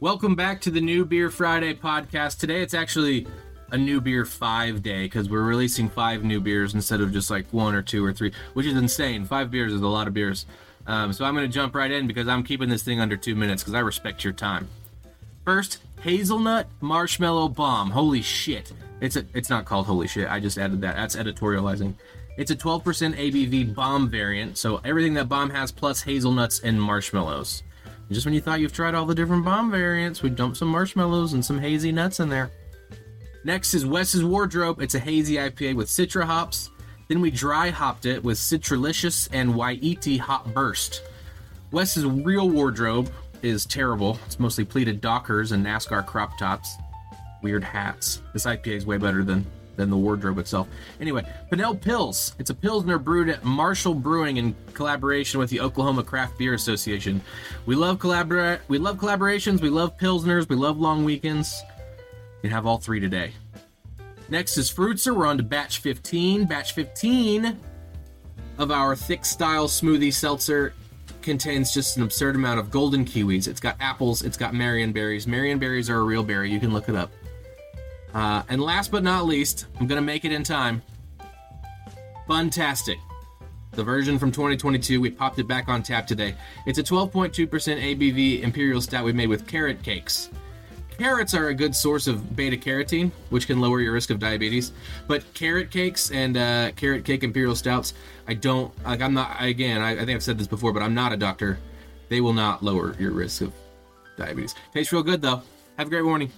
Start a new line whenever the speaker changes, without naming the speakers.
Welcome back to the New Beer Friday podcast. Today it's actually a new beer five day because we're releasing five new beers instead of just like one or two or three, which is insane. Five beers is a lot of beers. Um, so I'm going to jump right in because I'm keeping this thing under two minutes because I respect your time. First, hazelnut marshmallow bomb. Holy shit! It's a, it's not called holy shit. I just added that. That's editorializing. It's a 12% ABV bomb variant, so everything that bomb has plus hazelnuts and marshmallows. Just when you thought you've tried all the different bomb variants, we dumped some marshmallows and some hazy nuts in there. Next is Wes's Wardrobe. It's a hazy IPA with Citra hops. Then we dry hopped it with Citralicious and Waiiti Hop Burst. Wes's real wardrobe is terrible. It's mostly pleated Dockers and NASCAR crop tops. Weird hats. This IPA is way better than than the wardrobe itself. Anyway, Pinnell Pils. It's a Pilsner brewed at Marshall Brewing in collaboration with the Oklahoma Craft Beer Association. We love collabora- we love collaborations, we love Pilsners, we love long weekends. You have all three today. Next is Fruitzer. We're on to batch 15. Batch 15 of our thick style smoothie seltzer contains just an absurd amount of golden kiwis. It's got apples, it's got Marion berries. Marion berries are a real berry, you can look it up. Uh, and last but not least, I'm gonna make it in time. Fantastic. The version from 2022, we popped it back on tap today. It's a 12.2% ABV imperial stout we made with carrot cakes. Carrots are a good source of beta carotene, which can lower your risk of diabetes. But carrot cakes and uh, carrot cake imperial stouts, I don't like. I'm not. Again, I, I think I've said this before, but I'm not a doctor. They will not lower your risk of diabetes. Tastes real good though. Have a great morning.